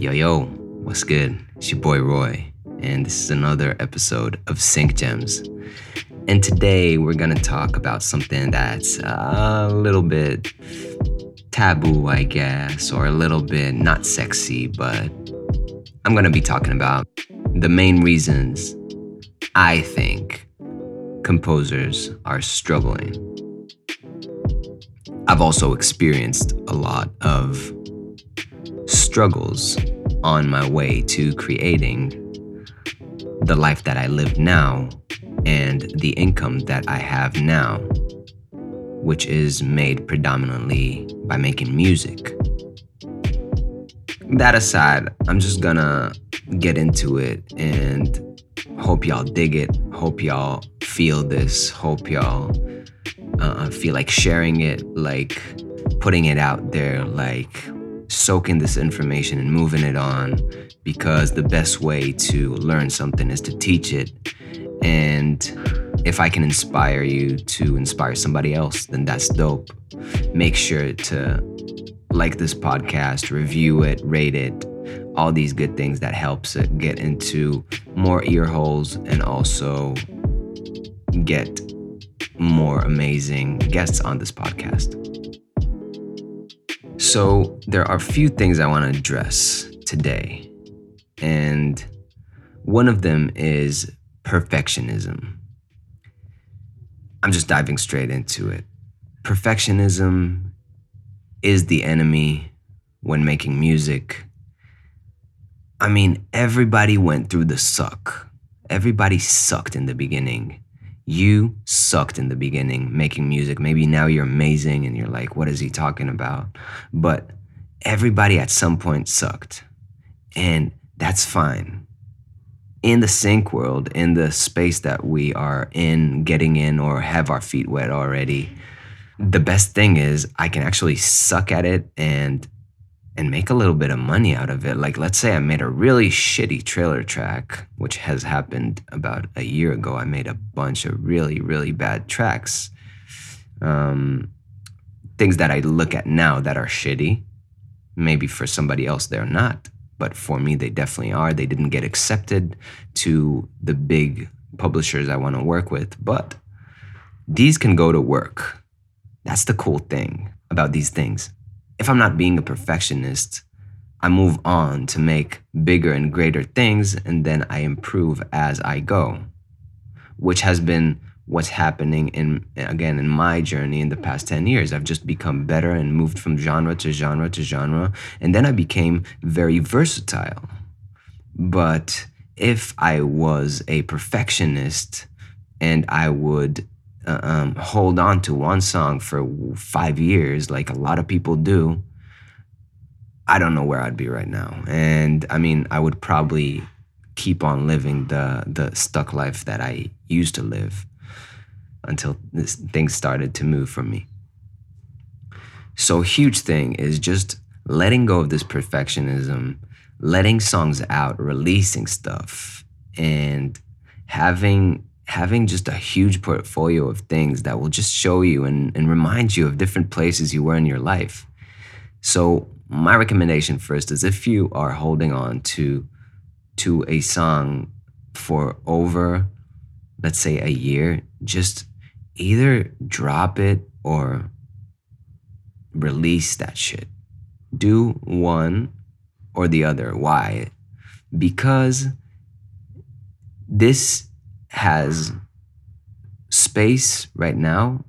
Yo, yo, what's good? It's your boy Roy, and this is another episode of Sync Gems. And today we're gonna talk about something that's a little bit taboo, I guess, or a little bit not sexy, but I'm gonna be talking about the main reasons I think composers are struggling. I've also experienced a lot of struggles on my way to creating the life that I live now and the income that I have now, which is made predominantly by making music. That aside, I'm just gonna get into it and hope y'all dig it. Hope y'all feel this. Hope y'all uh, feel like sharing it, like putting it out there, like soaking this information and moving it on because the best way to learn something is to teach it. And if I can inspire you to inspire somebody else, then that's dope. Make sure to like this podcast, review it, rate it, all these good things that helps it get into more ear holes and also get more amazing guests on this podcast. So, there are a few things I want to address today. And one of them is perfectionism. I'm just diving straight into it. Perfectionism is the enemy when making music. I mean, everybody went through the suck. Everybody sucked in the beginning you sucked in the beginning making music. Maybe now you're amazing and you're like, what is he talking about? But everybody at some point sucked. And that's fine. In the sync world, in the space that we are in, getting in, or have our feet wet already, the best thing is I can actually suck at it and and make a little bit of money out of it. Like, let's say I made a really shitty trailer track, which has happened about a year ago. I made a bunch of really, really bad tracks. Um, things that I look at now that are shitty. Maybe for somebody else, they're not. But for me, they definitely are. They didn't get accepted to the big publishers I want to work with. But these can go to work. That's the cool thing about these things if I'm not being a perfectionist, I move on to make bigger and greater things and then I improve as I go, which has been what's happening in again in my journey in the past 10 years. I've just become better and moved from genre to genre to genre and then i became very versatile. But if i was a perfectionist and i would uh, um, hold on to one song for five years, like a lot of people do, I don't know where I'd be right now. And I mean, I would probably keep on living the the stuck life that I used to live until this, things started to move for me. So, huge thing is just letting go of this perfectionism, letting songs out, releasing stuff, and having having just a huge portfolio of things that will just show you and, and remind you of different places you were in your life. So my recommendation first is if you are holding on to to a song for over let's say a year, just either drop it or release that shit. Do one or the other. Why? Because this has space right now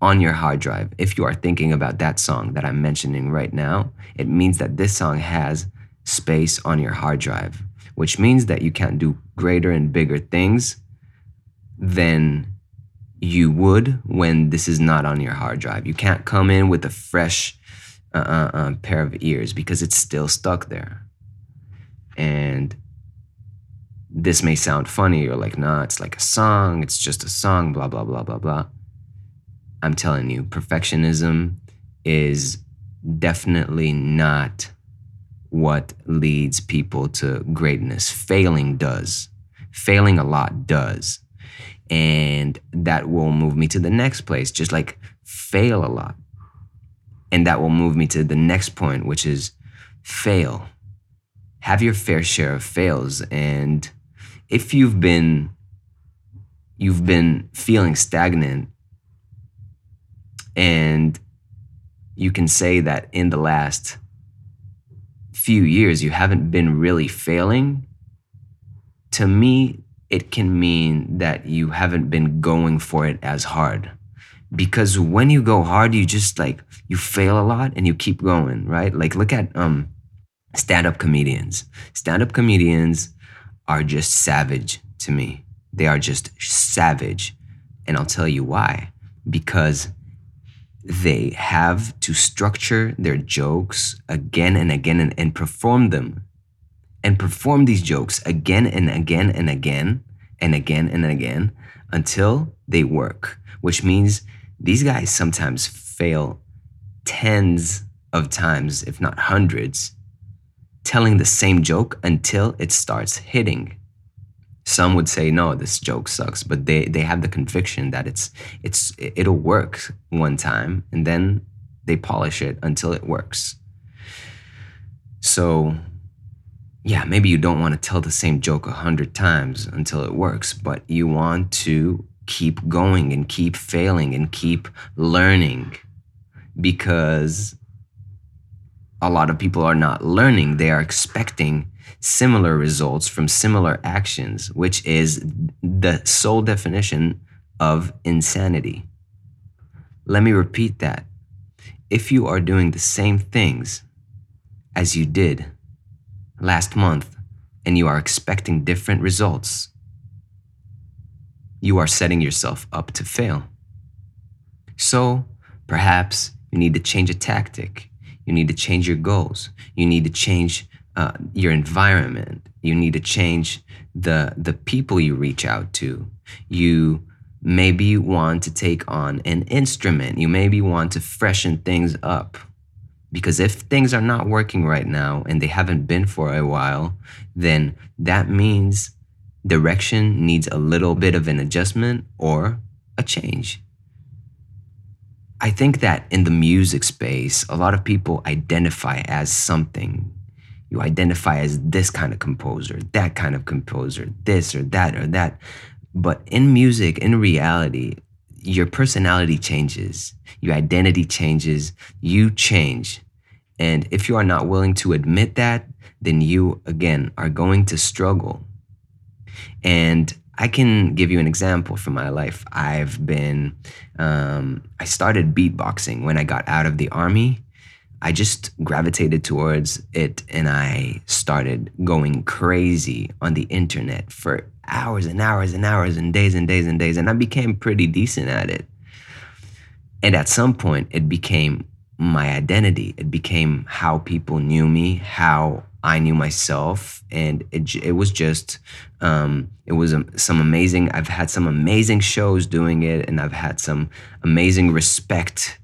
on your hard drive. If you are thinking about that song that I'm mentioning right now, it means that this song has space on your hard drive, which means that you can't do greater and bigger things than you would when this is not on your hard drive. You can't come in with a fresh uh, uh, uh pair of ears because it's still stuck there. And this may sound funny. You're like, nah, it's like a song. It's just a song, blah, blah, blah, blah, blah. I'm telling you, perfectionism is definitely not what leads people to greatness. Failing does. Failing a lot does. And that will move me to the next place, just like fail a lot. And that will move me to the next point, which is fail have your fair share of fails and if you've been you've been feeling stagnant and you can say that in the last few years you haven't been really failing to me it can mean that you haven't been going for it as hard. Because when you go hard you just like you fail a lot and you keep going right? Like look at um stand-up comedians. Stand-up comedians are just savage to me. They are just savage. And i'll tell you why. Because they have to structure their jokes again and again and, and perform them. And perform these jokes again and again and again and again and again until they work, which means these guys sometimes fail tens of times, if not hundreds, telling the same joke until it starts hitting. Some would say, no, this joke sucks, but they, they have the conviction that it's it's it'll work one time and then they polish it until it works. So yeah, maybe you don't want to tell the same joke a hundred times until it works, but you want to keep going and keep failing and keep learning because a lot of people are not learning. They are expecting similar results from similar actions, which is the sole definition of insanity. Let me repeat that. If you are doing the same things as you did last month and you are expecting different results, you are setting yourself up to fail. So perhaps you need to change a tactic. You need to change your goals. You need to change uh, your environment. You need to change the the people you reach out to. You maybe want to take on an instrument. You maybe want to freshen things up. Because if things are not working right now and they haven't been for a while, then that means direction needs a little bit of an adjustment or a change. I think that in the music space, a lot of people identify as something. You identify as this kind of composer, that kind of composer, this or that or that. But in music, in reality, your personality changes, your identity changes, you change. And if you are not willing to admit that, then you, again, are going to struggle. And I can give you an example from my life. I've been, um, I started beatboxing when I got out of the army. I just gravitated towards it and I started going crazy on the internet for hours and hours and hours and days and days and days. And I became pretty decent at it. And at some point, it became my identity. It became how people knew me, how I knew myself, and it it was just um, it was some amazing. I've had some amazing shows doing it, and I've had some amazing respect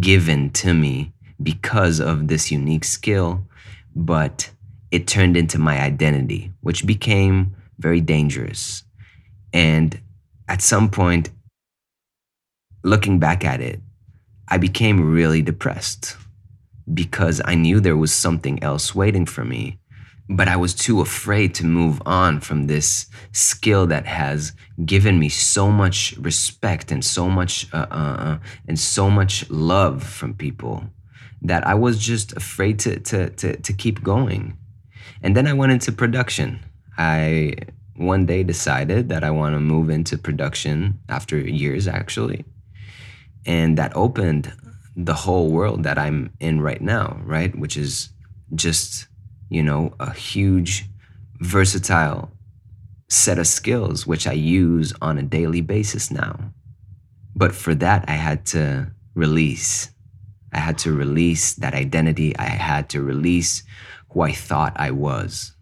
given to me because of this unique skill. But it turned into my identity, which became very dangerous. And at some point, looking back at it, I became really depressed because I knew there was something else waiting for me. But I was too afraid to move on from this skill that has given me so much respect and so much uh, uh, uh, and so much love from people that I was just afraid to, to, to, to keep going. And then I went into production. I one day decided that I want to move into production after years, actually and that opened the whole world that I'm in right now, right? Which is just, you know, a huge, versatile set of skills which I use on a daily basis now. But for that, I had to release. I had to release that identity. I had to release who I thought I was.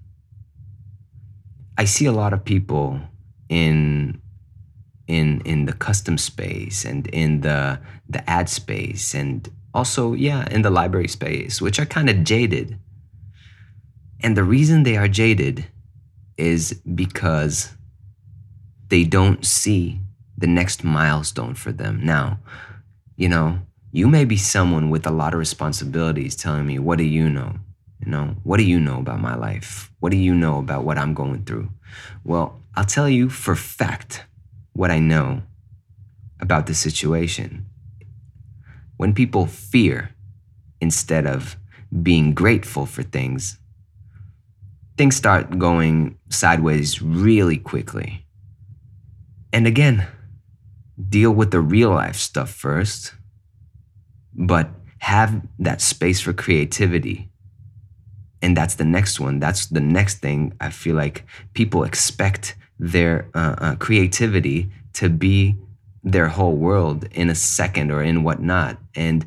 I see a lot of people in in in the custom space and in the the ad space and also yeah in the library space which are kind of jaded and the reason they are jaded is because they don't see the next milestone for them now you know you may be someone with a lot of responsibilities telling me what do you know You know? What do you know about my life? What do you know about what I'm going through? Well, I'll tell you for fact what I know about the situation. When people fear instead of being grateful for things, things start going sideways really quickly. And again, deal with the real life stuff first, but have that space for creativity. And that's the next one. That's the next thing I feel like people expect their uh, uh, creativity to be their whole world in a second or in whatnot. And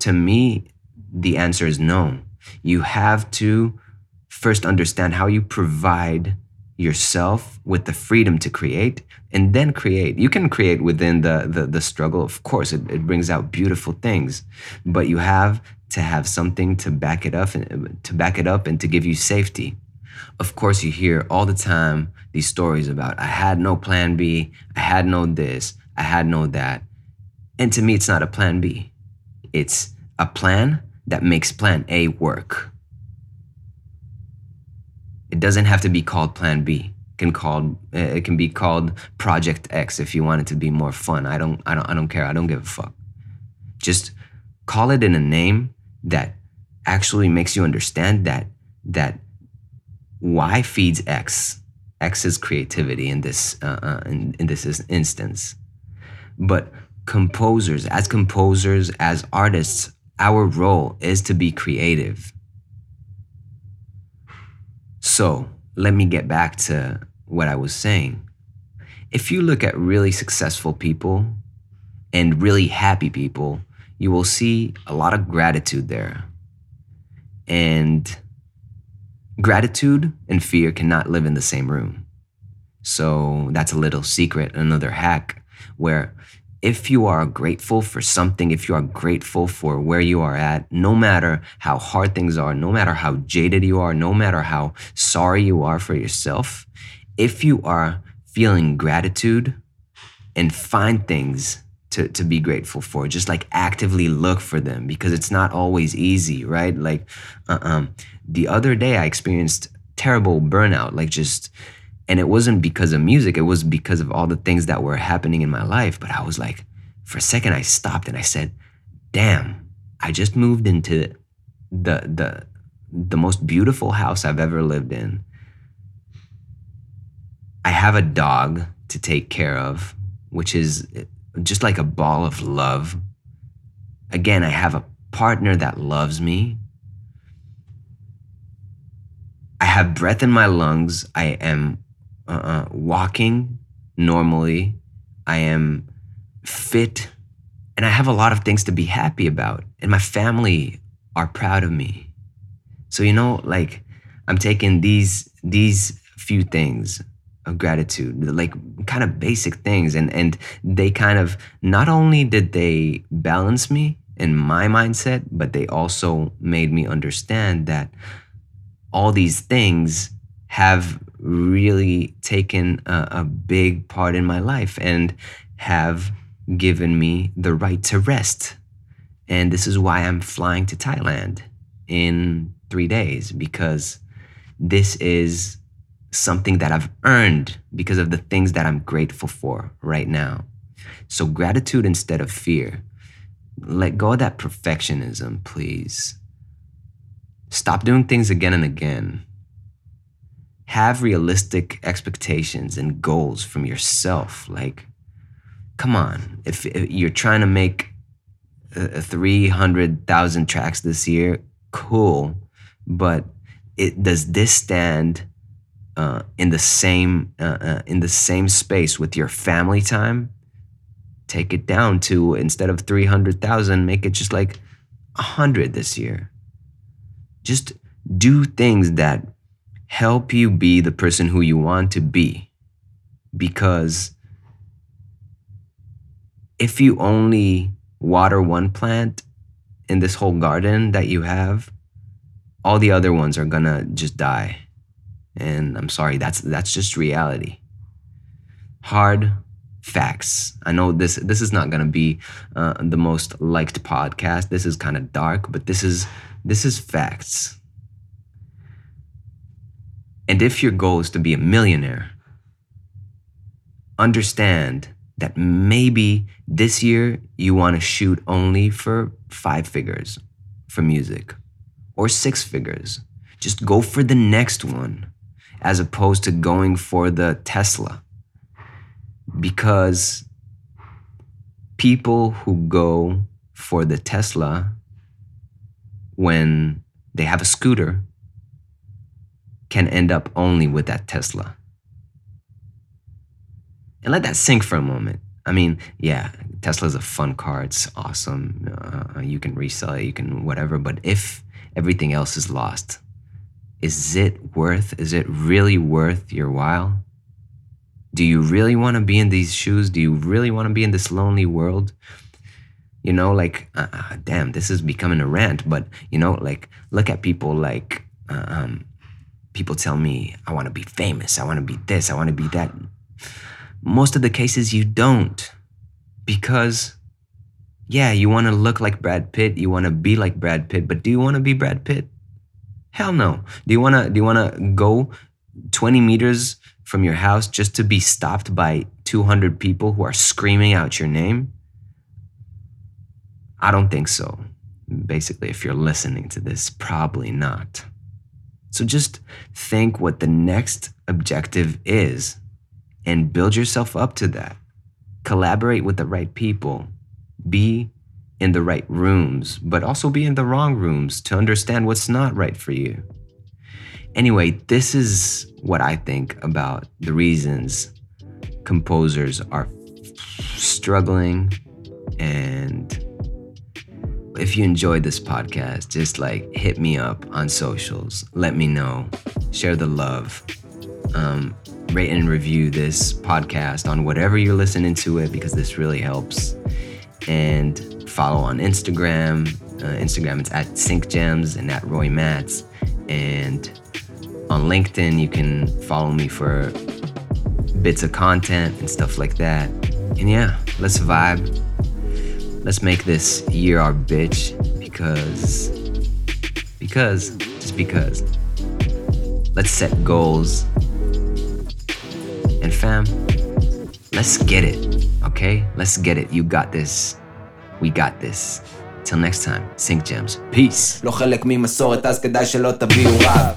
to me, the answer is no. You have to first understand how you provide yourself with the freedom to create and then create you can create within the the, the struggle of course it, it brings out beautiful things but you have to have something to back it up and to back it up and to give you safety of course you hear all the time these stories about i had no plan b i had no this i had no that and to me it's not a plan b it's a plan that makes plan a work it doesn't have to be called Plan B. It can called uh, it can be called Project X if you want it to be more fun. I don't I don't I don't care. I don't give a fuck. Just call it in a name that actually makes you understand that that Y feeds X. X is creativity in this uh, uh, in, in this instance. But composers, as composers, as artists, our role is to be creative so let me get back to what I was saying. If you look at really successful people and really happy people, you will see a lot of gratitude there. And gratitude and fear cannot live in the same room. So that's a little secret, another hack where if you are grateful for something, if you are grateful for where you are at, no matter how hard things are, no matter how jaded you are, no matter how sorry you are for yourself, if you are feeling gratitude and find things to, to be grateful for, just like actively look for them because it's not always easy, right? Like, uh, um, the other day I experienced terrible burnout, like just and it wasn't because of music, it was because of all the things that were happening in my life. But I was like, for a second, I stopped and I said, damn, I just moved into the, the, the most beautiful house I've ever lived in. I have a dog to take care of, which is just like a ball of love. Again, I have a partner that loves me. I have breath in my lungs. I am uh, walking normally. I am fit and I have a lot of things to be happy about. And my family are proud of me. So, you know, like I'm taking these, these few things of gratitude, like kind of basic things. And, and they kind of, not only did they balance me in my mindset, but they also made me understand that all these things have really taken a, a big part in my life and have given me the right to rest. And this is why I'm flying to Thailand in three days because this is something that I've earned because of the things that I'm grateful for right now. So, gratitude instead of fear. Let go of that perfectionism, please. Stop doing things again and again have realistic expectations and goals from yourself. Like, come on, if, if you're trying to make uh, 300,000 tracks this year, cool. But it, does this stand uh, in the same uh, uh, in the same space with your family time? Take it down to instead of 300,000, make it just like 100 this year. Just do things that help you be the person who you want to be. Because if you only water one plant in this whole garden that you have, all the other ones are gonna just die. And I'm sorry, that's that's just reality. Hard facts. I know this this is not gonna be uh, the most liked podcast. This is kind of dark, but this is this is facts. And if your goal is to be a millionaire, understand that maybe this year you want to shoot only for five figures for music or six figures. Just go for the next one as opposed to going for the Tesla. Because people who go for the Tesla when they have a scooter can end up only with that Tesla. And let that sink for a moment. I mean, yeah, Tesla's a fun car. It's awesome. Uh, you can resell it, you can whatever. But if everything else is lost, is it worth, is it really worth your while? Do you really want to be in these shoes? Do you really want to be in this lonely world? You know, like, uh, uh, damn, this is becoming a rant, but, you know, like, look at people like, uh, um, people tell me, I want to be famous, I want to be this, I want to be that. Most of the cases, you don't. Because, yeah, you want to look like Brad Pitt, you want to be like Brad Pitt, but do you want to be Brad Pitt? Hell no. Do you want to do you want to go 20 meters from your house just to be stopped by 200 people who are screaming out your name? I don't think so. Basically, if you're listening to this, probably not. So just think what the next objective is and build yourself up to that. Collaborate with the right people. Be in the right rooms, but also be in the wrong rooms to understand what's not right for you. Anyway, this is what I think about the reasons composers are struggling. And if you enjoyed this podcast, just like hit me up on socials. Let me know. Share the love. Um, rate and review this podcast on whatever you're listening to it because this really helps. And follow on Instagram. Uh, Instagram, it's at SyncGems and at Roy Matz. And on LinkedIn, you can follow me for bits of content and stuff like that. And yeah, let's vibe. Let's make this year our bitch because, because, just because. Let's set goals. And fam, let's get it, okay? Let's get it. You got this. We got this. Till next time, Sync Gems. Peace. לא חלק ממסורת אז כדאי שלא תביאו רב